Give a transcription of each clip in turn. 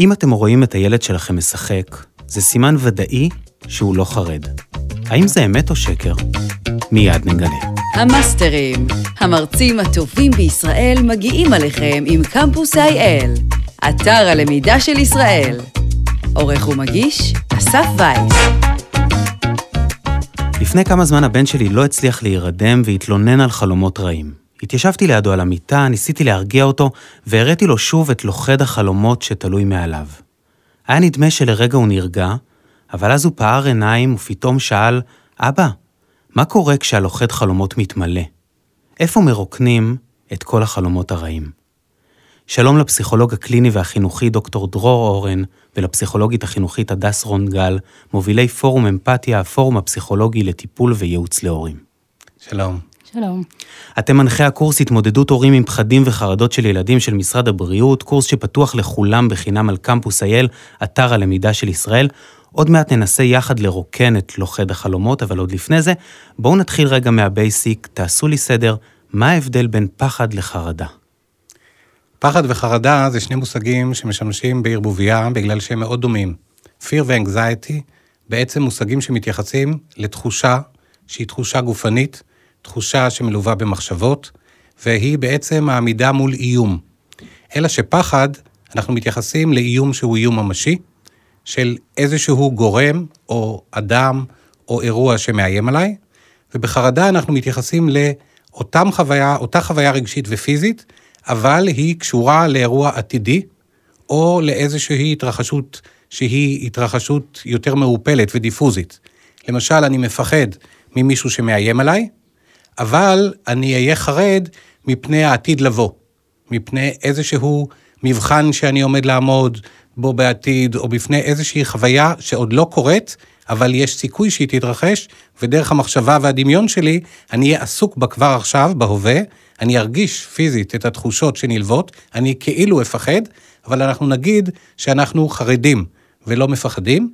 אם אתם רואים את הילד שלכם משחק, זה סימן ודאי שהוא לא חרד. האם זה אמת או שקר? מיד נגלה. המאסטרים, המרצים הטובים בישראל מגיעים עליכם עם קמפוס IL, אתר הלמידה של ישראל. עורך ומגיש, אסף וייס. לפני כמה זמן הבן שלי לא הצליח להירדם והתלונן על חלומות רעים. התיישבתי לידו על המיטה, ניסיתי להרגיע אותו, והראיתי לו שוב את לוכד החלומות שתלוי מעליו. היה נדמה שלרגע הוא נרגע, אבל אז הוא פער עיניים ופתאום שאל, אבא, מה קורה כשהלוכד חלומות מתמלא? איפה מרוקנים את כל החלומות הרעים? שלום לפסיכולוג הקליני והחינוכי דוקטור דרור אורן ולפסיכולוגית החינוכית הדס רון גל, מובילי פורום אמפתיה, הפורום הפסיכולוגי לטיפול וייעוץ להורים. שלום. שלום. אתם מנחי הקורס התמודדות הורים עם פחדים וחרדות של ילדים של משרד הבריאות, קורס שפתוח לכולם בחינם על קמפוס אייל, אתר הלמידה של ישראל. עוד מעט ננסה יחד לרוקן את לוכד החלומות, אבל עוד לפני זה, בואו נתחיל רגע מהבייסיק, תעשו לי סדר, מה ההבדל בין פחד לחרדה? פחד וחרדה זה שני מושגים שמשמשים בערבוביה בגלל שהם מאוד דומים. fear ו-anxiety בעצם מושגים שמתייחסים לתחושה שהיא תחושה גופנית, תחושה שמלווה במחשבות, והיא בעצם העמידה מול איום. אלא שפחד, אנחנו מתייחסים לאיום שהוא איום ממשי, של איזשהו גורם או אדם או אירוע שמאיים עליי, ובחרדה אנחנו מתייחסים לאותה חוויה, אותה חוויה רגשית ופיזית, אבל היא קשורה לאירוע עתידי, או לאיזושהי התרחשות שהיא התרחשות יותר מעופלת ודיפוזית. למשל, אני מפחד ממישהו שמאיים עליי, אבל אני אהיה חרד מפני העתיד לבוא, מפני איזשהו מבחן שאני עומד לעמוד בו בעתיד, או בפני איזושהי חוויה שעוד לא קורית, אבל יש סיכוי שהיא תתרחש, ודרך המחשבה והדמיון שלי, אני אהיה עסוק בה כבר עכשיו, בהווה, אני ארגיש פיזית את התחושות שנלוות, אני כאילו אפחד, אבל אנחנו נגיד שאנחנו חרדים ולא מפחדים,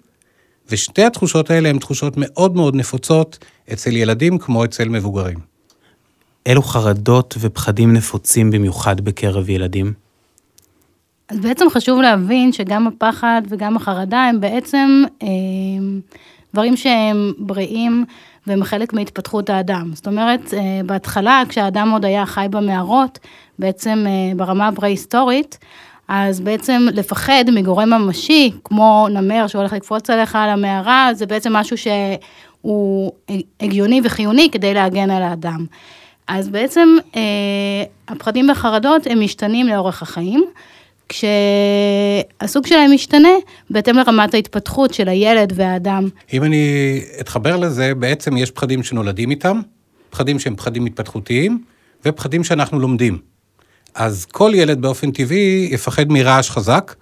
ושתי התחושות האלה הן תחושות מאוד מאוד נפוצות אצל ילדים כמו אצל מבוגרים. אילו חרדות ופחדים נפוצים במיוחד בקרב ילדים? אז בעצם חשוב להבין שגם הפחד וגם החרדה הם בעצם אה, דברים שהם בריאים והם חלק מהתפתחות האדם. זאת אומרת, אה, בהתחלה, כשהאדם עוד היה חי במערות, בעצם אה, ברמה הפרה-היסטורית, אז בעצם לפחד מגורם ממשי, כמו נמר שהולך לקפוץ עליך על המערה, זה בעצם משהו שהוא הגיוני וחיוני כדי להגן על האדם. אז בעצם אה, הפחדים והחרדות הם משתנים לאורך החיים. כשהסוג שלהם משתנה בהתאם לרמת ההתפתחות של הילד והאדם. אם אני אתחבר לזה, בעצם יש פחדים שנולדים איתם, פחדים שהם פחדים התפתחותיים, ופחדים שאנחנו לומדים. אז כל ילד באופן טבעי יפחד מרעש חזק,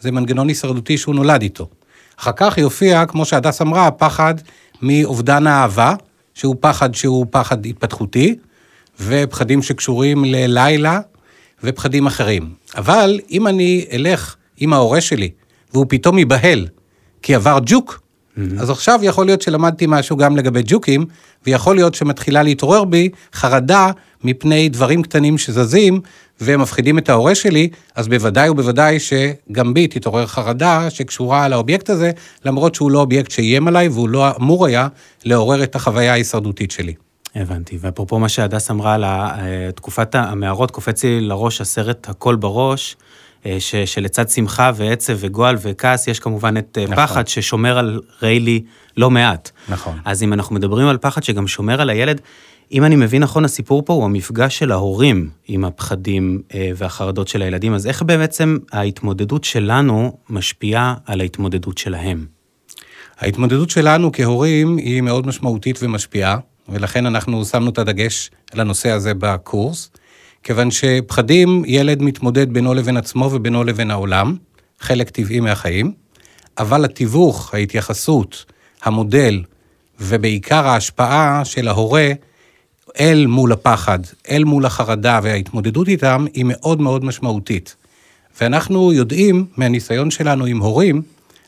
זה מנגנון הישרדותי שהוא נולד איתו. אחר כך יופיע, כמו שהדס אמרה, פחד מאובדן האהבה, שהוא פחד שהוא פחד התפתחותי, ופחדים שקשורים ללילה, ופחדים אחרים. אבל אם אני אלך עם ההורה שלי, והוא פתאום ייבהל, כי עבר ג'וק, mm-hmm. אז עכשיו יכול להיות שלמדתי משהו גם לגבי ג'וקים, ויכול להיות שמתחילה להתעורר בי חרדה מפני דברים קטנים שזזים, ומפחידים את ההורה שלי, אז בוודאי ובוודאי שגם בי תתעורר חרדה שקשורה לאובייקט הזה, למרות שהוא לא אובייקט שאיים עליי, והוא לא אמור היה לעורר את החוויה ההישרדותית שלי. הבנתי, ואפרופו מה שהדס אמרה על אה, תקופת המערות, קופץ לי לראש הסרט הכל בראש, אה, ש, שלצד שמחה ועצב וגועל וכעס, יש כמובן את אה, נכון. פחד ששומר על ריילי לא מעט. נכון. אז אם אנחנו מדברים על פחד שגם שומר על הילד, אם אני מבין נכון, הסיפור פה הוא המפגש של ההורים עם הפחדים והחרדות של הילדים, אז איך בעצם ההתמודדות שלנו משפיעה על ההתמודדות שלהם? ההתמודדות שלנו כהורים היא מאוד משמעותית ומשפיעה. ולכן אנחנו שמנו את הדגש על הנושא הזה בקורס, כיוון שפחדים, ילד מתמודד בינו לבין עצמו ובינו לבין העולם, חלק טבעי מהחיים, אבל התיווך, ההתייחסות, המודל, ובעיקר ההשפעה של ההורה אל מול הפחד, אל מול החרדה וההתמודדות איתם, היא מאוד מאוד משמעותית. ואנחנו יודעים מהניסיון שלנו עם הורים,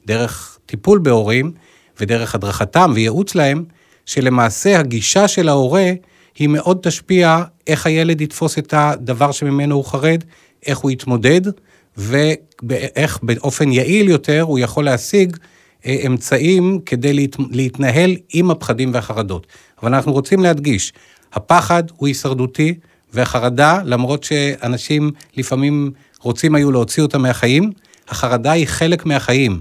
דרך טיפול בהורים ודרך הדרכתם וייעוץ להם, שלמעשה הגישה של ההורה היא מאוד תשפיע איך הילד יתפוס את הדבר שממנו הוא חרד, איך הוא יתמודד, ואיך באופן יעיל יותר הוא יכול להשיג אה, אמצעים כדי להת, להתנהל עם הפחדים והחרדות. אבל אנחנו רוצים להדגיש, הפחד הוא הישרדותי, והחרדה, למרות שאנשים לפעמים רוצים היו להוציא אותה מהחיים, החרדה היא חלק מהחיים.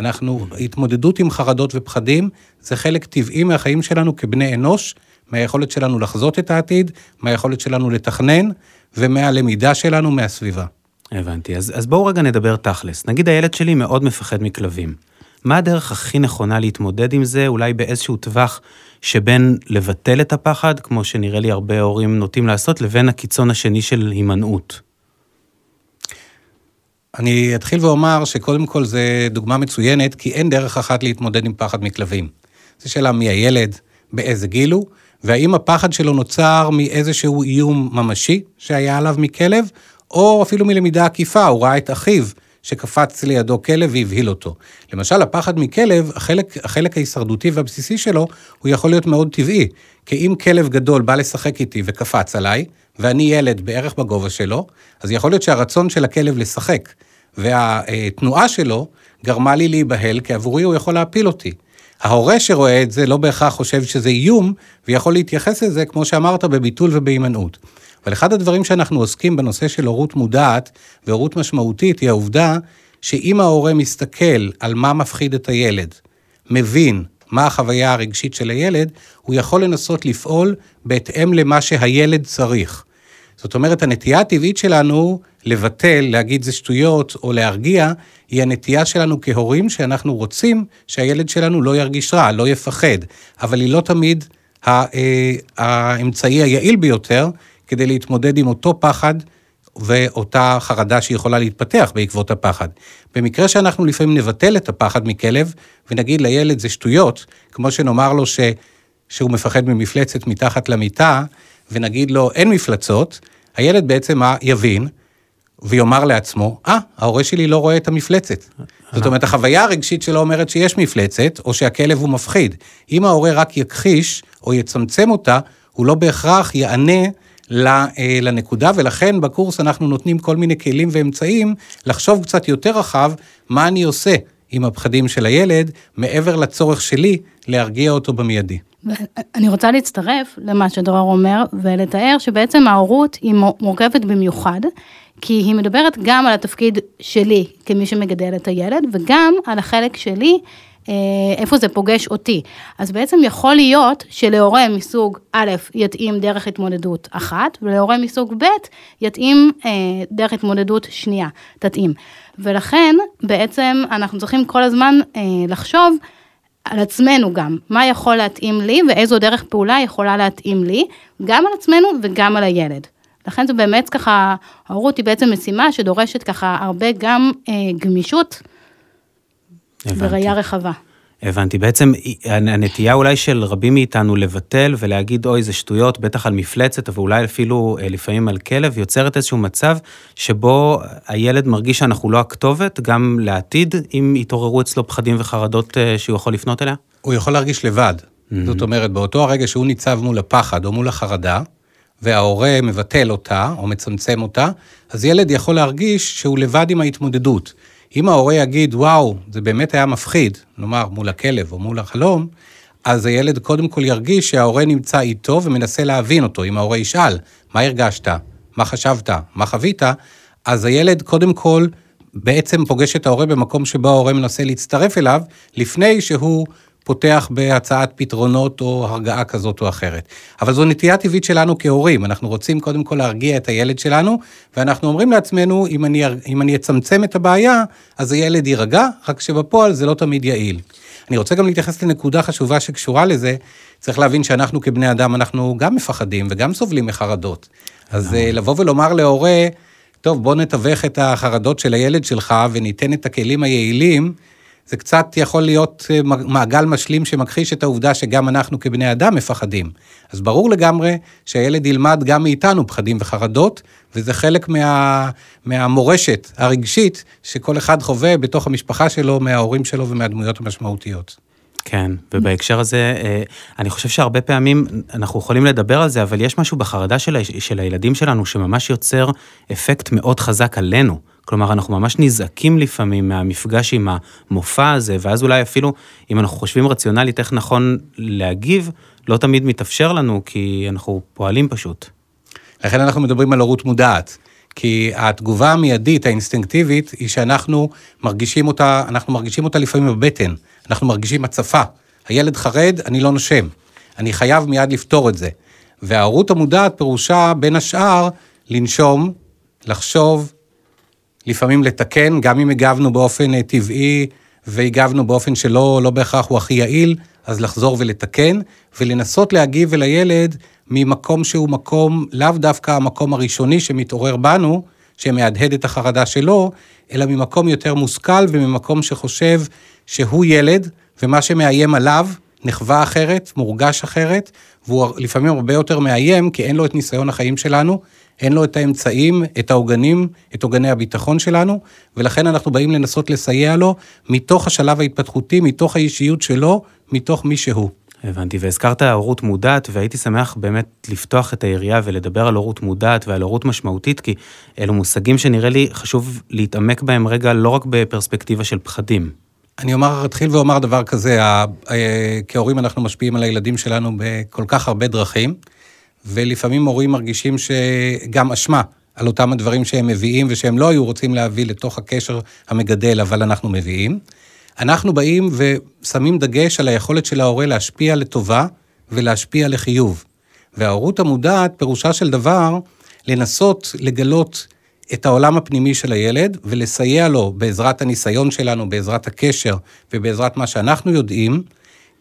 אנחנו, התמודדות עם חרדות ופחדים, זה חלק טבעי מהחיים שלנו כבני אנוש, מהיכולת שלנו לחזות את העתיד, מהיכולת שלנו לתכנן, ומהלמידה שלנו מהסביבה. הבנתי. אז, אז בואו רגע נדבר תכלס. נגיד הילד שלי מאוד מפחד מכלבים. מה הדרך הכי נכונה להתמודד עם זה, אולי באיזשהו טווח שבין לבטל את הפחד, כמו שנראה לי הרבה הורים נוטים לעשות, לבין הקיצון השני של הימנעות? אני אתחיל ואומר שקודם כל זה דוגמה מצוינת, כי אין דרך אחת להתמודד עם פחד מכלבים. זו שאלה מי הילד, באיזה גיל הוא, והאם הפחד שלו נוצר מאיזשהו איום ממשי שהיה עליו מכלב, או אפילו מלמידה עקיפה, הוא ראה את אחיו שקפץ לידו כלב והבהיל אותו. למשל, הפחד מכלב, החלק, החלק ההישרדותי והבסיסי שלו, הוא יכול להיות מאוד טבעי. כי אם כלב גדול בא לשחק איתי וקפץ עליי, ואני ילד בערך בגובה שלו, אז יכול להיות שהרצון של הכלב לשחק והתנועה שלו גרמה לי להיבהל, כי עבורי הוא יכול להפיל אותי. ההורה שרואה את זה לא בהכרח חושב שזה איום, ויכול להתייחס לזה, כמו שאמרת, בביטול ובהימנעות. אבל אחד הדברים שאנחנו עוסקים בנושא של הורות מודעת והורות משמעותית, היא העובדה שאם ההורה מסתכל על מה מפחיד את הילד, מבין מה החוויה הרגשית של הילד, הוא יכול לנסות לפעול בהתאם למה שהילד צריך. זאת אומרת, הנטייה הטבעית שלנו לבטל, להגיד זה שטויות או להרגיע, היא הנטייה שלנו כהורים שאנחנו רוצים שהילד שלנו לא ירגיש רע, לא יפחד, אבל היא לא תמיד אה, האמצעי היעיל ביותר כדי להתמודד עם אותו פחד ואותה חרדה שיכולה להתפתח בעקבות הפחד. במקרה שאנחנו לפעמים נבטל את הפחד מכלב ונגיד לילד זה שטויות, כמו שנאמר לו ש, שהוא מפחד ממפלצת מתחת למיטה, ונגיד לו אין מפלצות, הילד בעצם יבין ויאמר לעצמו, אה, ah, ההורה שלי לא רואה את המפלצת. זאת אומרת, החוויה הרגשית שלו אומרת שיש מפלצת, או שהכלב הוא מפחיד. אם ההורה רק יכחיש או יצמצם אותה, הוא לא בהכרח יענה לנקודה, ולכן בקורס אנחנו נותנים כל מיני כלים ואמצעים לחשוב קצת יותר רחב מה אני עושה עם הפחדים של הילד, מעבר לצורך שלי להרגיע אותו במיידי. אני רוצה להצטרף למה שדרור אומר, ולתאר שבעצם ההורות היא מורכבת במיוחד, כי היא מדברת גם על התפקיד שלי כמי שמגדל את הילד, וגם על החלק שלי אה, איפה זה פוגש אותי. אז בעצם יכול להיות שלהורה מסוג א' יתאים דרך התמודדות אחת, ולהורה מסוג ב' יתאים אה, דרך התמודדות שנייה, תתאים. ולכן בעצם אנחנו צריכים כל הזמן אה, לחשוב על עצמנו גם, מה יכול להתאים לי ואיזו דרך פעולה יכולה להתאים לי, גם על עצמנו וגם על הילד. לכן זה באמת ככה, ההורות היא בעצם משימה שדורשת ככה הרבה גם אה, גמישות בראייה רחבה. הבנתי. בעצם הנטייה אולי של רבים מאיתנו לבטל ולהגיד, אוי, זה שטויות, בטח על מפלצת, ואולי אפילו אה, לפעמים על כלב, יוצרת איזשהו מצב שבו הילד מרגיש שאנחנו לא הכתובת, גם לעתיד, אם יתעוררו אצלו פחדים וחרדות אה, שהוא יכול לפנות אליה? הוא יכול להרגיש לבד. Mm-hmm. זאת אומרת, באותו הרגע שהוא ניצב מול הפחד או מול החרדה, וההורה מבטל אותה או מצמצם אותה, אז ילד יכול להרגיש שהוא לבד עם ההתמודדות. אם ההורה יגיד, וואו, זה באמת היה מפחיד, נאמר, מול הכלב או מול החלום, אז הילד קודם כל ירגיש שההורה נמצא איתו ומנסה להבין אותו. אם ההורה ישאל, מה הרגשת? מה חשבת? מה חווית? אז הילד קודם כל בעצם פוגש את ההורה במקום שבו ההורה מנסה להצטרף אליו, לפני שהוא פותח בהצעת פתרונות או הרגעה כזאת או אחרת. אבל זו נטייה טבעית שלנו כהורים, אנחנו רוצים קודם כל להרגיע את הילד שלנו, ואנחנו אומרים לעצמנו, אם אני, אם אני אצמצם את הבעיה, אז הילד יירגע, רק שבפועל זה לא תמיד יעיל. אני רוצה גם להתייחס לנקודה חשובה שקשורה לזה, צריך להבין שאנחנו כבני אדם, אנחנו גם מפחדים וגם סובלים מחרדות. אז אה, לבוא ולומר להורה, טוב, בוא נתווך את החרדות של הילד שלך וניתן את הכלים היעילים, זה קצת יכול להיות אה, מעגל משלים שמכחיש את העובדה שגם אנחנו כבני אדם מפחדים. אז ברור לגמרי שהילד ילמד גם מאיתנו פחדים וחרדות, וזה חלק מה, מהמורשת הרגשית שכל אחד חווה בתוך המשפחה שלו, מההורים שלו ומהדמויות המשמעותיות. כן, ובהקשר הזה, אה, אני חושב שהרבה פעמים אנחנו יכולים לדבר על זה, אבל יש משהו בחרדה של, של הילדים שלנו שממש יוצר אפקט מאוד חזק עלינו. כלומר, אנחנו ממש נזעקים לפעמים מהמפגש עם המופע הזה, ואז אולי אפילו, אם אנחנו חושבים רציונלית איך נכון להגיב, לא תמיד מתאפשר לנו, כי אנחנו פועלים פשוט. לכן אנחנו מדברים על הורות מודעת. כי התגובה המיידית, האינסטינקטיבית, היא שאנחנו מרגישים אותה, אנחנו מרגישים אותה לפעמים בבטן, אנחנו מרגישים הצפה. הילד חרד, אני לא נושם. אני חייב מיד לפתור את זה. וההורות המודעת פירושה, בין השאר, לנשום, לחשוב, לפעמים לתקן, גם אם הגבנו באופן אה, טבעי והגבנו באופן שלא לא בהכרח הוא הכי יעיל, אז לחזור ולתקן, ולנסות להגיב אל הילד ממקום שהוא מקום, לאו דווקא המקום הראשוני שמתעורר בנו, שמהדהד את החרדה שלו, אלא ממקום יותר מושכל וממקום שחושב שהוא ילד, ומה שמאיים עליו נחווה אחרת, מורגש אחרת, והוא לפעמים הרבה יותר מאיים, כי אין לו את ניסיון החיים שלנו, אין לו את האמצעים, את העוגנים, את עוגני הביטחון שלנו, ולכן אנחנו באים לנסות לסייע לו מתוך השלב ההתפתחותי, מתוך האישיות שלו, מתוך מי שהוא. הבנתי, והזכרת הורות מודעת, והייתי שמח באמת לפתוח את היריעה ולדבר על הורות מודעת ועל הורות משמעותית, כי אלו מושגים שנראה לי חשוב להתעמק בהם רגע לא רק בפרספקטיבה של פחדים. אני אומר, אתחיל ואומר דבר כזה, אה, כהורים אנחנו משפיעים על הילדים שלנו בכל כך הרבה דרכים, ולפעמים הורים מרגישים שגם אשמה על אותם הדברים שהם מביאים ושהם לא היו רוצים להביא לתוך הקשר המגדל, אבל אנחנו מביאים. אנחנו באים ושמים דגש על היכולת של ההורה להשפיע לטובה ולהשפיע לחיוב. וההורות המודעת, פירושה של דבר, לנסות לגלות את העולם הפנימי של הילד ולסייע לו בעזרת הניסיון שלנו, בעזרת הקשר ובעזרת מה שאנחנו יודעים,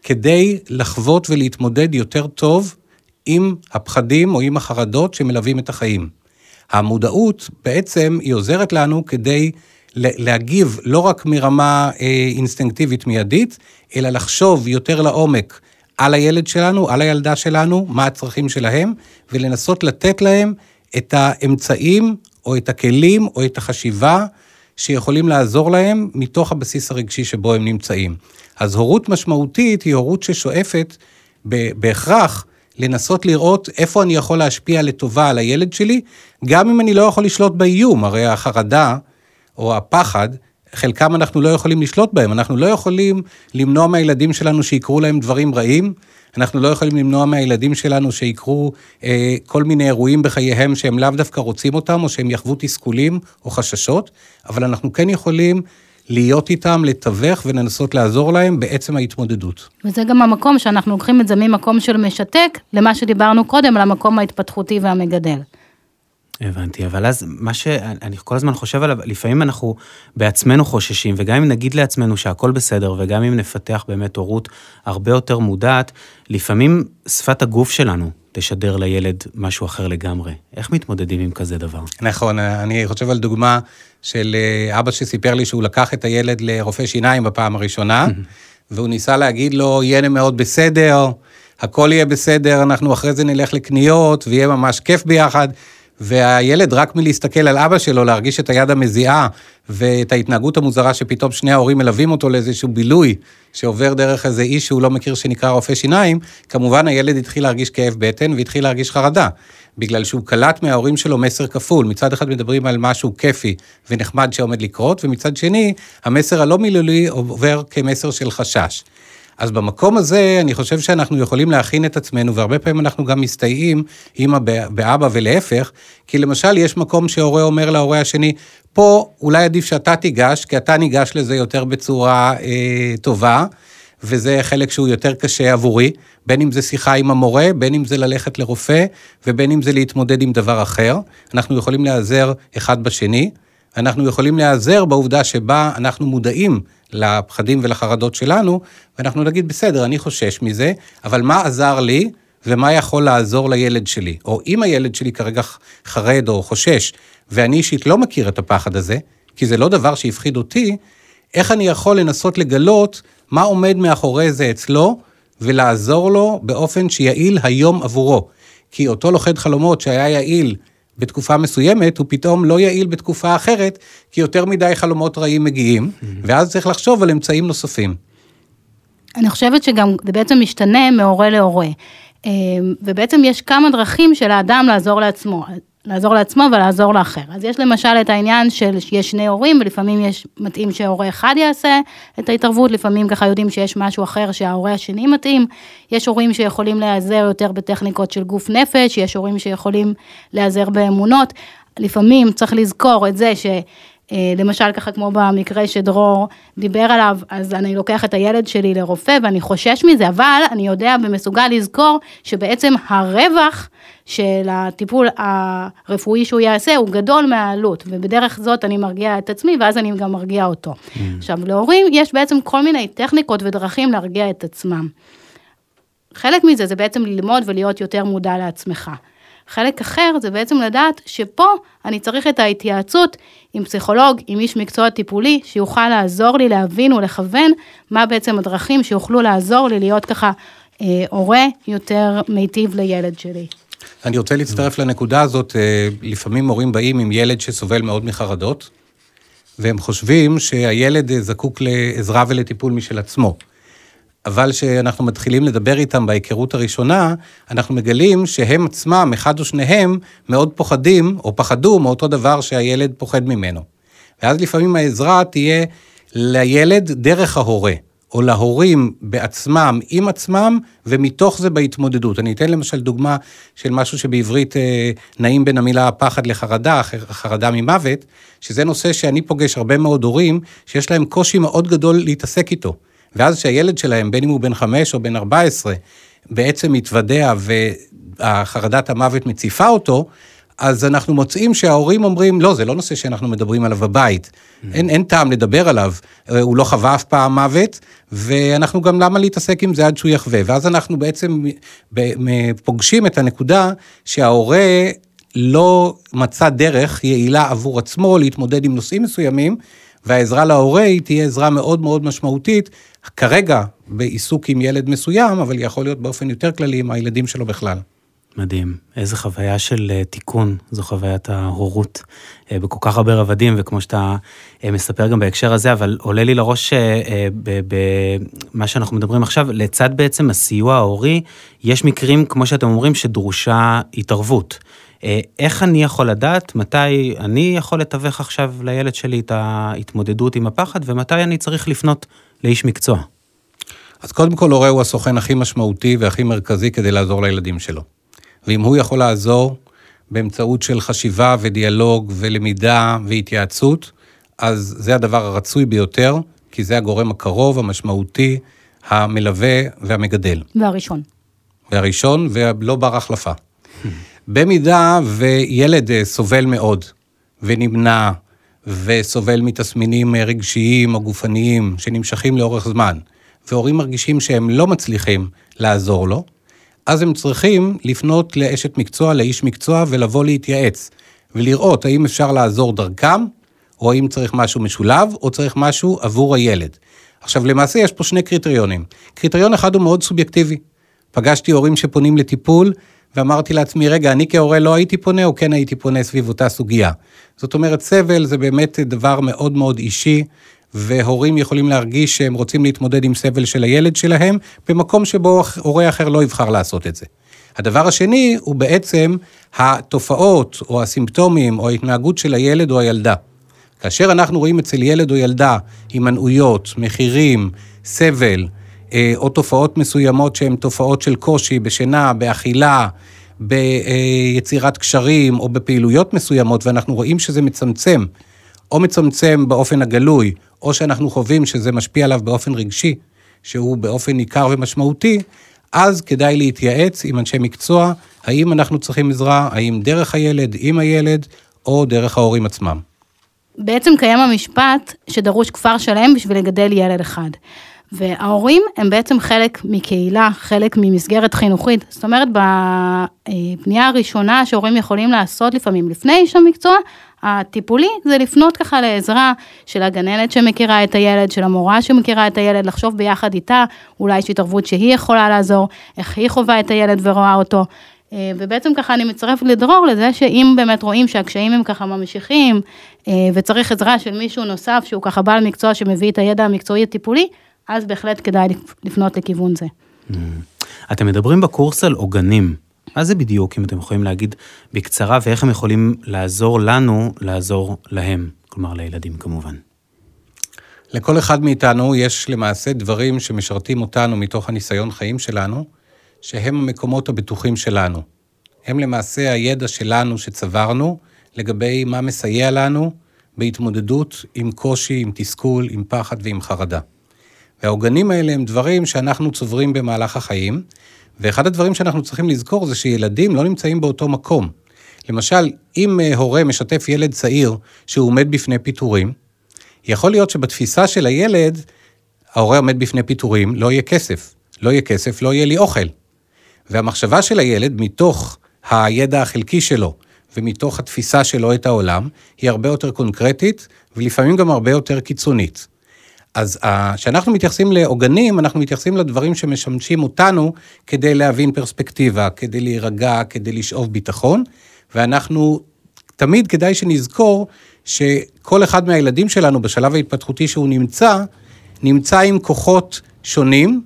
כדי לחוות ולהתמודד יותר טוב עם הפחדים או עם החרדות שמלווים את החיים. המודעות בעצם היא עוזרת לנו כדי להגיב לא רק מרמה אה, אינסטינקטיבית מיידית, אלא לחשוב יותר לעומק על הילד שלנו, על הילדה שלנו, מה הצרכים שלהם, ולנסות לתת להם את האמצעים או את הכלים או את החשיבה שיכולים לעזור להם מתוך הבסיס הרגשי שבו הם נמצאים. אז הורות משמעותית היא הורות ששואפת בהכרח לנסות לראות איפה אני יכול להשפיע לטובה על הילד שלי, גם אם אני לא יכול לשלוט באיום, הרי החרדה או הפחד, חלקם אנחנו לא יכולים לשלוט בהם, אנחנו לא יכולים למנוע מהילדים שלנו שיקרו להם דברים רעים, אנחנו לא יכולים למנוע מהילדים שלנו שיקרו אה, כל מיני אירועים בחייהם שהם לאו דווקא רוצים אותם, או שהם יחוו תסכולים או חששות, אבל אנחנו כן יכולים להיות איתם, לתווך ולנסות לעזור להם בעצם ההתמודדות. וזה גם המקום שאנחנו לוקחים את זה ממקום של משתק, למה שדיברנו קודם, על המקום ההתפתחותי והמגדל. הבנתי, אבל אז מה שאני כל הזמן חושב עליו, לפעמים אנחנו בעצמנו חוששים, וגם אם נגיד לעצמנו שהכל בסדר, וגם אם נפתח באמת הורות הרבה יותר מודעת, לפעמים שפת הגוף שלנו תשדר לילד משהו אחר לגמרי. איך מתמודדים עם כזה דבר? נכון, אני חושב על דוגמה של אה, אבא שסיפר לי שהוא לקח את הילד לרופא שיניים בפעם הראשונה, והוא ניסה להגיד לו, יהיה מאוד בסדר, הכל יהיה בסדר, אנחנו אחרי זה נלך לקניות, ויהיה ממש כיף ביחד. והילד רק מלהסתכל על אבא שלו, להרגיש את היד המזיעה ואת ההתנהגות המוזרה שפתאום שני ההורים מלווים אותו לאיזשהו בילוי שעובר דרך איזה איש שהוא לא מכיר שנקרא רופא שיניים, כמובן הילד התחיל להרגיש כאב בטן והתחיל להרגיש חרדה. בגלל שהוא קלט מההורים שלו מסר כפול, מצד אחד מדברים על משהו כיפי ונחמד שעומד לקרות, ומצד שני, המסר הלא מילולי עובר כמסר של חשש. אז במקום הזה, אני חושב שאנחנו יכולים להכין את עצמנו, והרבה פעמים אנחנו גם מסתייעים, אימא באבא ולהפך, כי למשל יש מקום שהורה אומר להורה השני, פה אולי עדיף שאתה תיגש, כי אתה ניגש לזה יותר בצורה אה, טובה, וזה חלק שהוא יותר קשה עבורי, בין אם זה שיחה עם המורה, בין אם זה ללכת לרופא, ובין אם זה להתמודד עם דבר אחר. אנחנו יכולים להיעזר אחד בשני. אנחנו יכולים להיעזר בעובדה שבה אנחנו מודעים לפחדים ולחרדות שלנו, ואנחנו נגיד, בסדר, אני חושש מזה, אבל מה עזר לי ומה יכול לעזור לילד שלי? או אם הילד שלי כרגע חרד או חושש, ואני אישית לא מכיר את הפחד הזה, כי זה לא דבר שהפחיד אותי, איך אני יכול לנסות לגלות מה עומד מאחורי זה אצלו, ולעזור לו באופן שיעיל היום עבורו. כי אותו לוכד חלומות שהיה יעיל בתקופה מסוימת, הוא פתאום לא יעיל בתקופה אחרת, כי יותר מדי חלומות רעים מגיעים, mm-hmm. ואז צריך לחשוב על אמצעים נוספים. אני חושבת שגם זה בעצם משתנה מהורה להורה. אמ, ובעצם יש כמה דרכים של האדם לעזור לעצמו. לעזור לעצמו ולעזור לאחר. אז יש למשל את העניין של שיש שני הורים, ולפעמים יש, מתאים שהורה אחד יעשה את ההתערבות, לפעמים ככה יודעים שיש משהו אחר שההורה השני מתאים. יש הורים שיכולים להיעזר יותר בטכניקות של גוף נפש, יש הורים שיכולים להיעזר באמונות. לפעמים צריך לזכור את זה ש... אה, למשל ככה כמו במקרה שדרור דיבר עליו, אז אני לוקח את הילד שלי לרופא ואני חושש מזה, אבל אני יודע ומסוגל לזכור שבעצם הרווח של הטיפול הרפואי שהוא יעשה הוא גדול מהעלות, ובדרך זאת אני מרגיע את עצמי ואז אני גם מרגיע אותו. Mm. עכשיו להורים יש בעצם כל מיני טכניקות ודרכים להרגיע את עצמם. חלק מזה זה בעצם ללמוד ולהיות יותר מודע לעצמך. חלק אחר זה בעצם לדעת שפה אני צריך את ההתייעצות עם פסיכולוג, עם איש מקצוע טיפולי, שיוכל לעזור לי להבין ולכוון מה בעצם הדרכים שיוכלו לעזור לי להיות ככה אה, הורה יותר מיטיב לילד שלי. אני רוצה להצטרף לנקודה הזאת, אה, לפעמים הורים באים עם ילד שסובל מאוד מחרדות, והם חושבים שהילד אה, זקוק לעזרה ולטיפול משל עצמו. אבל כשאנחנו מתחילים לדבר איתם בהיכרות הראשונה, אנחנו מגלים שהם עצמם, אחד או שניהם, מאוד פוחדים, או פחדו מאותו דבר שהילד פוחד ממנו. ואז לפעמים העזרה תהיה לילד דרך ההורה, או להורים בעצמם, עם עצמם, ומתוך זה בהתמודדות. אני אתן למשל דוגמה של משהו שבעברית אה, נעים בין המילה פחד לחרדה, חרדה ממוות, שזה נושא שאני פוגש הרבה מאוד הורים, שיש להם קושי מאוד גדול להתעסק איתו. ואז שהילד שלהם, בין אם הוא בן חמש או בן ארבע עשרה, בעצם מתוודע והחרדת המוות מציפה אותו, אז אנחנו מוצאים שההורים אומרים, לא, זה לא נושא שאנחנו מדברים עליו בבית. Mm. אין, אין טעם לדבר עליו, הוא לא חווה אף פעם מוות, ואנחנו גם, למה להתעסק עם זה עד שהוא יחווה? ואז אנחנו בעצם פוגשים את הנקודה שההורה לא מצא דרך יעילה עבור עצמו להתמודד עם נושאים מסוימים, והעזרה להורה היא תהיה עזרה מאוד מאוד משמעותית, כרגע בעיסוק עם ילד מסוים, אבל יכול להיות באופן יותר כללי עם הילדים שלו בכלל. מדהים, איזה חוויה של uh, תיקון, זו חוויית ההורות uh, בכל כך הרבה רבדים, וכמו שאתה uh, מספר גם בהקשר הזה, אבל עולה לי לראש במה שאנחנו מדברים עכשיו, לצד בעצם הסיוע ההורי, יש מקרים, כמו שאתם אומרים, שדרושה התערבות. איך אני יכול לדעת מתי אני יכול לתווך עכשיו לילד שלי את ההתמודדות עם הפחד, ומתי אני צריך לפנות לאיש מקצוע? אז קודם כל, הורה הוא הסוכן הכי משמעותי והכי מרכזי כדי לעזור לילדים שלו. ואם הוא יכול לעזור באמצעות של חשיבה ודיאלוג ולמידה והתייעצות, אז זה הדבר הרצוי ביותר, כי זה הגורם הקרוב, המשמעותי, המלווה והמגדל. והראשון. והראשון, ולא בר החלפה. במידה וילד אה, סובל מאוד ונמנע וסובל מתסמינים אה, רגשיים או גופניים שנמשכים לאורך זמן, והורים מרגישים שהם לא מצליחים לעזור לו, אז הם צריכים לפנות לאשת מקצוע, לאיש מקצוע, ולבוא להתייעץ, ולראות האם אפשר לעזור דרכם, או האם צריך משהו משולב, או צריך משהו עבור הילד. עכשיו, למעשה יש פה שני קריטריונים. קריטריון אחד הוא מאוד סובייקטיבי. פגשתי הורים שפונים לטיפול, ואמרתי לעצמי, רגע, אני כהורה לא הייתי פונה, או כן הייתי פונה סביב אותה סוגיה. זאת אומרת, סבל זה באמת דבר מאוד מאוד אישי, והורים יכולים להרגיש שהם רוצים להתמודד עם סבל של הילד שלהם, במקום שבו הורה אחר לא יבחר לעשות את זה. הדבר השני הוא בעצם התופעות או הסימפטומים או ההתנהגות של הילד או הילדה. כאשר אנחנו רואים אצל ילד או ילדה הימנעויות, מחירים, סבל, או תופעות מסוימות שהן תופעות של קושי בשינה, באכילה, ביצירת קשרים או בפעילויות מסוימות, ואנחנו רואים שזה מצמצם, או מצמצם באופן הגלוי, או שאנחנו חווים שזה משפיע עליו באופן רגשי, שהוא באופן ניכר ומשמעותי, אז כדאי להתייעץ עם אנשי מקצוע, האם אנחנו צריכים עזרה, האם דרך הילד, עם הילד, או דרך ההורים עצמם. בעצם קיים המשפט שדרוש כפר שלם בשביל לגדל ילד אחד. וההורים הם בעצם חלק מקהילה, חלק ממסגרת חינוכית. זאת אומרת, בפנייה הראשונה שהורים יכולים לעשות לפעמים לפני איש המקצוע, הטיפולי זה לפנות ככה לעזרה של הגננת שמכירה את הילד, של המורה שמכירה את הילד, לחשוב ביחד איתה, אולי יש התערבות שהיא יכולה לעזור, איך היא חווה את הילד ורואה אותו. ובעצם ככה אני מצטרפת לדרור לזה שאם באמת רואים שהקשיים הם ככה ממשיכים וצריך עזרה של מישהו נוסף שהוא ככה בעל מקצוע שמביא את הידע המקצועי הטיפולי, אז בהחלט כדאי לפנות לכיוון זה. אתם מדברים בקורס על עוגנים. מה זה בדיוק, אם אתם יכולים להגיד בקצרה, ואיך הם יכולים לעזור לנו לעזור להם, כלומר לילדים כמובן. לכל אחד מאיתנו יש למעשה דברים שמשרתים אותנו מתוך הניסיון חיים שלנו, שהם המקומות הבטוחים שלנו. הם למעשה הידע שלנו שצברנו לגבי מה מסייע לנו בהתמודדות עם קושי, עם תסכול, עם פחד ועם חרדה. והעוגנים האלה הם דברים שאנחנו צוברים במהלך החיים, ואחד הדברים שאנחנו צריכים לזכור זה שילדים לא נמצאים באותו מקום. למשל, אם אה, הורה משתף ילד צעיר שהוא עומד בפני פיטורים, יכול להיות שבתפיסה של הילד, ההורה עומד בפני פיטורים, לא יהיה כסף. לא יהיה כסף, לא יהיה לי אוכל. והמחשבה של הילד, מתוך הידע החלקי שלו ומתוך התפיסה שלו את העולם, היא הרבה יותר קונקרטית ולפעמים גם הרבה יותר קיצונית. אז כשאנחנו מתייחסים לעוגנים, אנחנו מתייחסים לדברים שמשמשים אותנו כדי להבין פרספקטיבה, כדי להירגע, כדי לשאוב ביטחון, ואנחנו, תמיד כדאי שנזכור שכל אחד מהילדים שלנו בשלב ההתפתחותי שהוא נמצא, נמצא עם כוחות שונים,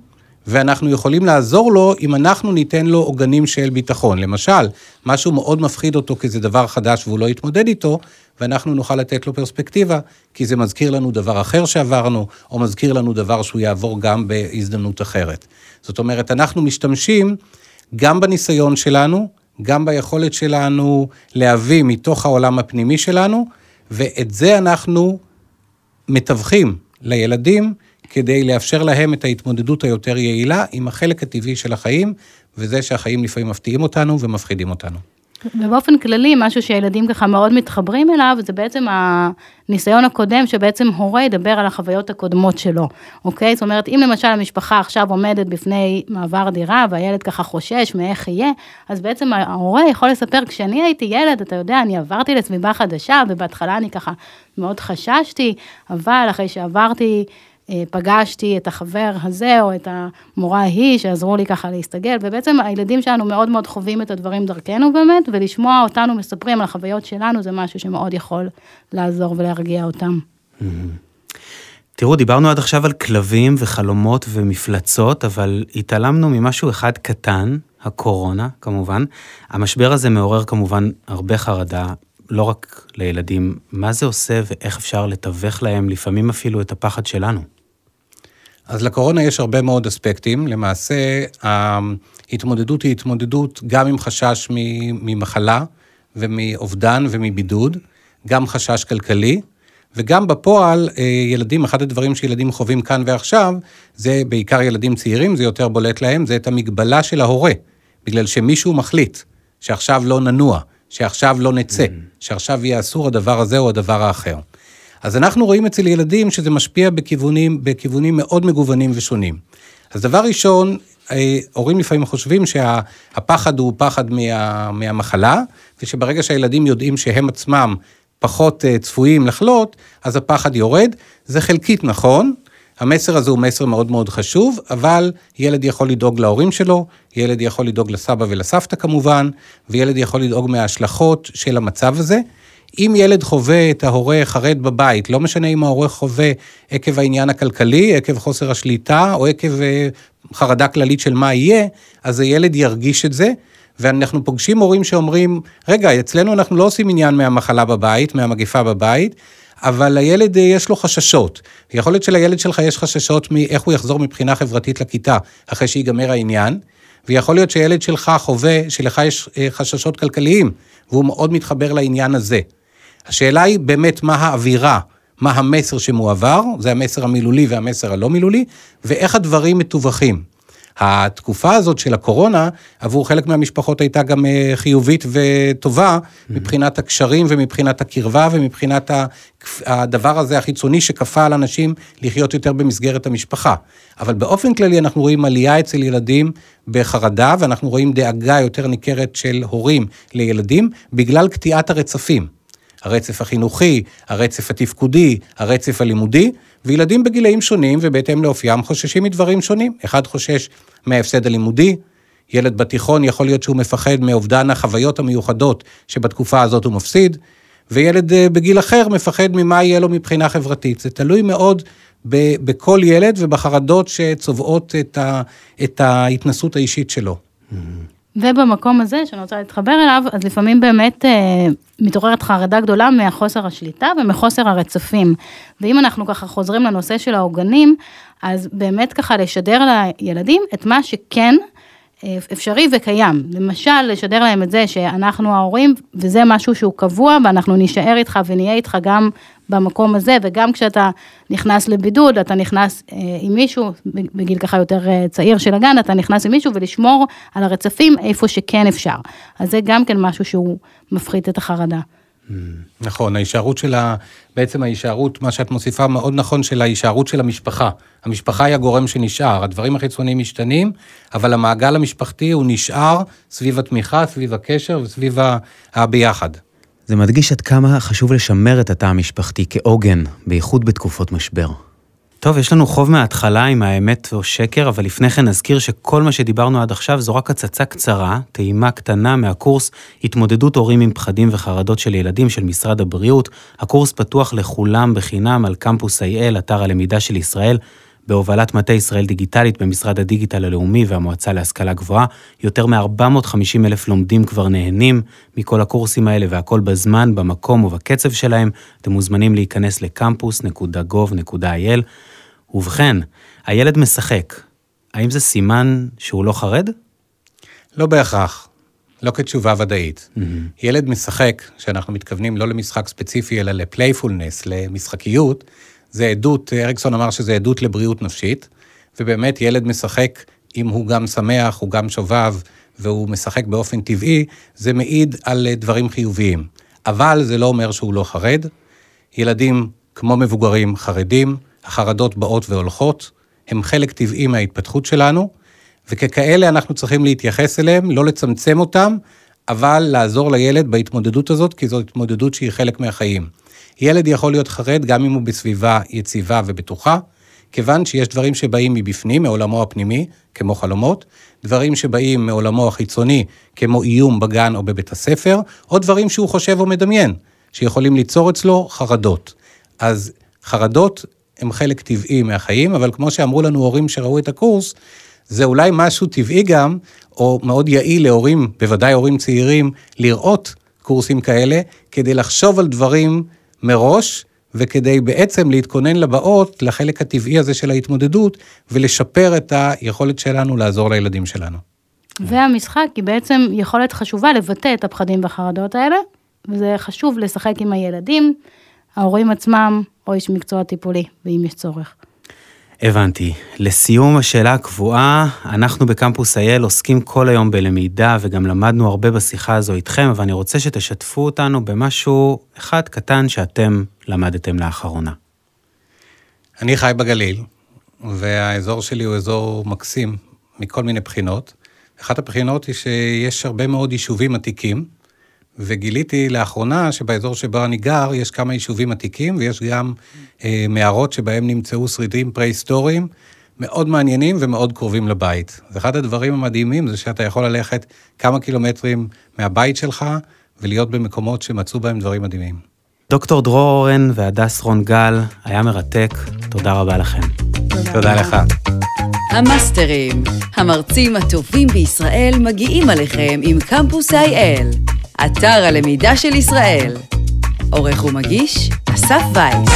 ואנחנו יכולים לעזור לו אם אנחנו ניתן לו עוגנים של ביטחון. למשל, משהו מאוד מפחיד אותו כי זה דבר חדש והוא לא יתמודד איתו, ואנחנו נוכל לתת לו פרספקטיבה, כי זה מזכיר לנו דבר אחר שעברנו, או מזכיר לנו דבר שהוא יעבור גם בהזדמנות אחרת. זאת אומרת, אנחנו משתמשים גם בניסיון שלנו, גם ביכולת שלנו להביא מתוך העולם הפנימי שלנו, ואת זה אנחנו מתווכים לילדים כדי לאפשר להם את ההתמודדות היותר יעילה עם החלק הטבעי של החיים, וזה שהחיים לפעמים מפתיעים אותנו ומפחידים אותנו. ובאופן כללי, משהו שהילדים ככה מאוד מתחברים אליו, זה בעצם הניסיון הקודם, שבעצם הורה ידבר על החוויות הקודמות שלו, אוקיי? זאת אומרת, אם למשל המשפחה עכשיו עומדת בפני מעבר דירה, והילד ככה חושש מאיך יהיה, אז בעצם ההורה יכול לספר, כשאני הייתי ילד, אתה יודע, אני עברתי לסביבה חדשה, ובהתחלה אני ככה מאוד חששתי, אבל אחרי שעברתי... אה, פגשתי את החבר הזה או את המורה ההיא שעזרו לי ככה להסתגל, ובעצם הילדים שלנו מאוד מאוד חווים את הדברים דרכנו באמת, ולשמוע אותנו מספרים על החוויות שלנו זה משהו שמאוד יכול לעזור ולהרגיע אותם. Mm-hmm. תראו, דיברנו עד עכשיו על כלבים וחלומות ומפלצות, אבל התעלמנו ממשהו אחד קטן, הקורונה כמובן. המשבר הזה מעורר כמובן הרבה חרדה, לא רק לילדים. מה זה עושה ואיך אפשר לתווך להם לפעמים אפילו את הפחד שלנו? אז לקורונה יש הרבה מאוד אספקטים. למעשה, ההתמודדות היא התמודדות גם עם חשש ממחלה ומאובדן ומבידוד, גם חשש כלכלי, וגם בפועל, אה, ילדים, אחד הדברים שילדים חווים כאן ועכשיו, זה בעיקר ילדים צעירים, זה יותר בולט להם, זה את המגבלה של ההורה, בגלל שמישהו מחליט שעכשיו לא ננוע, שעכשיו לא נצא, mm. שעכשיו יהיה אסור הדבר הזה או הדבר האחר. אז אנחנו רואים אצל ילדים שזה משפיע בכיוונים, בכיוונים מאוד מגוונים ושונים. אז דבר ראשון, אה, הורים לפעמים חושבים שהפחד הוא פחד מה, מהמחלה, ושברגע שהילדים יודעים שהם עצמם פחות אה, צפויים לחלות, אז הפחד יורד. זה חלקית נכון, המסר הזה הוא מסר מאוד מאוד חשוב, אבל ילד יכול לדאוג להורים שלו, ילד יכול לדאוג לסבא ולסבתא כמובן, וילד יכול לדאוג מההשלכות של המצב הזה. אם ילד חווה את ההורה חרד בבית, לא משנה אם ההורה חווה עקב העניין הכלכלי, עקב חוסר השליטה, או עקב אה, חרדה כללית של מה יהיה, אז הילד ירגיש את זה. ואנחנו פוגשים הורים שאומרים, רגע, אצלנו אנחנו לא עושים עניין מהמחלה בבית, מהמגפה בבית, אבל לילד אה, יש לו חששות. יכול להיות שלילד שלך יש חששות מאיך הוא יחזור מבחינה חברתית לכיתה אחרי שיגמר העניין, ויכול להיות שילד שלך חווה שלך יש אה, חששות כלכליים, והוא מאוד מתחבר לעניין הזה. השאלה היא באמת מה האווירה, מה המסר שמועבר, זה המסר המילולי והמסר הלא מילולי, ואיך הדברים מתווכים. התקופה הזאת של הקורונה, עבור חלק מהמשפחות הייתה גם אה, חיובית וטובה, mm-hmm. מבחינת הקשרים ומבחינת הקרבה ומבחינת הדבר הזה החיצוני שכפה על אנשים לחיות יותר במסגרת המשפחה. אבל באופן כללי אנחנו רואים עלייה אצל ילדים בחרדה, ואנחנו רואים דאגה יותר ניכרת של הורים לילדים, בגלל קטיעת הרצפים. הרצף החינוכי, הרצף התפקודי, הרצף הלימודי, וילדים בגילאים שונים ובהתאם לאופיים חוששים מדברים שונים. אחד חושש מההפסד הלימודי, ילד בתיכון יכול להיות שהוא מפחד מאובדן החוויות המיוחדות שבתקופה הזאת הוא מפסיד, וילד אה, בגיל אחר מפחד ממה יהיה לו מבחינה חברתית. זה תלוי מאוד בכל ילד ובחרדות שצובעות את, ה, את ההתנסות האישית שלו. ובמקום הזה, שאני רוצה להתחבר אליו, אז לפעמים באמת אה, מתעוררת חרדה גדולה מהחוסר השליטה ומחוסר הרצפים. ואם אנחנו ככה חוזרים לנושא של העוגנים, אז באמת ככה לשדר לילדים את מה שכן אפשרי וקיים. למשל, לשדר להם את זה שאנחנו ההורים, וזה משהו שהוא קבוע, ואנחנו נישאר איתך ונהיה איתך גם במקום הזה, וגם כשאתה נכנס לבידוד, אתה נכנס אה, עם מישהו, בגיל ככה יותר אה, צעיר של הגן, אתה נכנס עם מישהו ולשמור על הרצפים איפה שכן אפשר. אז זה גם כן משהו שהוא מפחית את החרדה. נכון, ההישארות של ה... בעצם ההישארות, מה שאת מוסיפה מאוד נכון, של ההישארות של המשפחה. המשפחה היא הגורם שנשאר, הדברים החיצוניים משתנים, אבל המעגל המשפחתי הוא נשאר סביב התמיכה, סביב הקשר וסביב הביחד. זה מדגיש עד כמה חשוב לשמר את התא המשפחתי כעוגן, בייחוד בתקופות משבר. טוב, יש לנו חוב מההתחלה עם האמת או שקר, אבל לפני כן נזכיר שכל מה שדיברנו עד עכשיו זו רק הצצה קצרה, טעימה קטנה מהקורס התמודדות הורים עם פחדים וחרדות של ילדים של משרד הבריאות. הקורס פתוח לכולם בחינם על קמפוס IL, אתר הלמידה של ישראל, בהובלת מטה ישראל דיגיטלית במשרד הדיגיטל הלאומי והמועצה להשכלה גבוהה. יותר מ-450 אלף לומדים כבר נהנים מכל הקורסים האלה והכל בזמן, במקום ובקצב שלהם. אתם מוזמנים להיכנס לקמפוס.gov.il. ובכן, הילד משחק. האם זה סימן שהוא לא חרד? לא בהכרח. לא כתשובה ודאית. Mm-hmm. ילד משחק, שאנחנו מתכוונים לא למשחק ספציפי, אלא לפלייפולנס, למשחקיות, זה עדות, אריקסון אמר שזה עדות לבריאות נפשית, ובאמת ילד משחק, אם הוא גם שמח, הוא גם שובב, והוא משחק באופן טבעי, זה מעיד על דברים חיוביים. אבל זה לא אומר שהוא לא חרד. ילדים, כמו מבוגרים, חרדים, החרדות באות והולכות, הם חלק טבעי מההתפתחות שלנו, וככאלה אנחנו צריכים להתייחס אליהם, לא לצמצם אותם, אבל לעזור לילד בהתמודדות הזאת, כי זו התמודדות שהיא חלק מהחיים. ילד יכול להיות חרד גם אם הוא בסביבה יציבה ובטוחה, כיוון שיש דברים שבאים מבפנים, מעולמו הפנימי, כמו חלומות, דברים שבאים מעולמו החיצוני, כמו איום בגן או בבית הספר, או דברים שהוא חושב או מדמיין, שיכולים ליצור אצלו חרדות. אז חרדות הם חלק טבעי מהחיים, אבל כמו שאמרו לנו הורים שראו את הקורס, זה אולי משהו טבעי גם, או מאוד יעיל להורים, בוודאי הורים צעירים, לראות קורסים כאלה, כדי לחשוב על דברים מראש, וכדי בעצם להתכונן לבאות, לחלק הטבעי הזה של ההתמודדות, ולשפר את היכולת שלנו לעזור לילדים שלנו. והמשחק היא בעצם יכולת חשובה לבטא את הפחדים והחרדות האלה, וזה חשוב לשחק עם הילדים, ההורים עצמם, או איש מקצוע טיפולי, ואם יש צורך. הבנתי. לסיום השאלה הקבועה, אנחנו בקמפוס אייל עוסקים כל היום בלמידה וגם למדנו הרבה בשיחה הזו איתכם, אבל אני רוצה שתשתפו אותנו במשהו אחד קטן שאתם למדתם לאחרונה. אני חי בגליל, והאזור שלי הוא אזור מקסים מכל מיני בחינות. אחת הבחינות היא שיש הרבה מאוד יישובים עתיקים, וגיליתי לאחרונה שבאזור שבו אני גר יש כמה יישובים עתיקים ויש גם אה, מערות שבהם נמצאו שרידים פרה-היסטוריים מאוד מעניינים ומאוד קרובים לבית. אז אחד הדברים המדהימים זה שאתה יכול ללכת כמה קילומטרים מהבית שלך ולהיות במקומות שמצאו בהם דברים מדהימים. דוקטור דרור אורן והדס רון גל, היה מרתק, תודה רבה לכם. תודה, תודה לך. המאסטרים, המרצים הטובים בישראל מגיעים עליכם עם קמפוס IL. אתר הלמידה של ישראל. עורך ומגיש, אסף וייס.